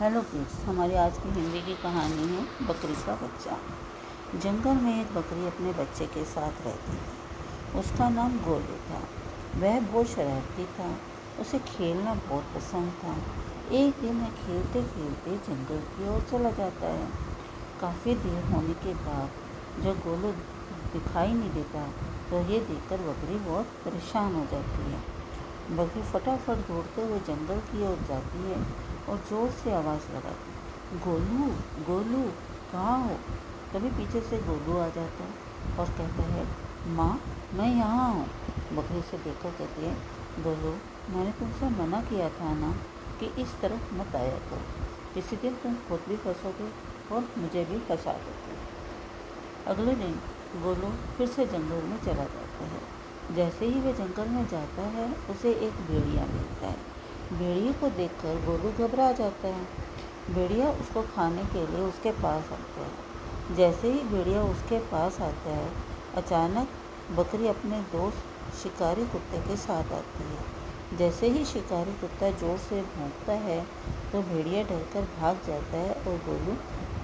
Hello kids हमारी आज की हिंदी की कहानी है बकरी का बच्चा। जंगल में एक बकरी अपने बच्चे के साथ रहती थी। उसका नाम गोलू था। वह बहुत शरारती था। उसे खेलना बहुत पसंद था। एक दिन वह खेलते खेलते जंगल की ओर चला जाता है। काफ़ी देर होने के बाद जब गोलू दिखाई नहीं देता तो ये देखकर बकरी बहुत परेशान हो जाती है। बकरी फटाफट दौड़ते हुए जंगल की ओर जाती है। और ज़ोर से आवाज़ लगाई गोलू गोलू, कहाँ हो? तभी पीछे से गोलू आ जाता है और कहता है, माँ, मैं यहाँ हूँ। बकरी से देखकर कहती है, गोलू, मैंने तुमसे मना किया था ना कि इस तरफ़ मत आया करो। किसी दिन तुम खुद भी फंसोगे और मुझे भी फंसा दोगे। अगले दिन गोलू फिर से जंगल में चला जाता है। जैसे ही वह जंगल में जाता है, उसे एक भेड़िया मिलता है। भेड़िए को देखकर गोलू घबरा जाता है। भेड़िया उसको खाने के लिए उसके पास आता है। जैसे ही भेड़िया उसके पास आता है, अचानक बकरी अपने दोस्त शिकारी कुत्ते के साथ आती है। जैसे ही शिकारी कुत्ता ज़ोर से भोंकता है तो भेड़िया डरकर भाग जाता है और गोलू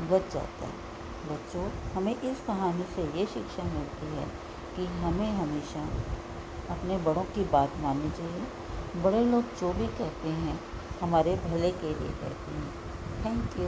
बच जाता है। बच्चों, हमें इस कहानी से ये शिक्षा मिलती है कि हमें हमेशा अपने बड़ों की बात माननी चाहिए। बड़े लोग जो भी कहते हैं हमारे भले के लिए कहते हैं। Thank you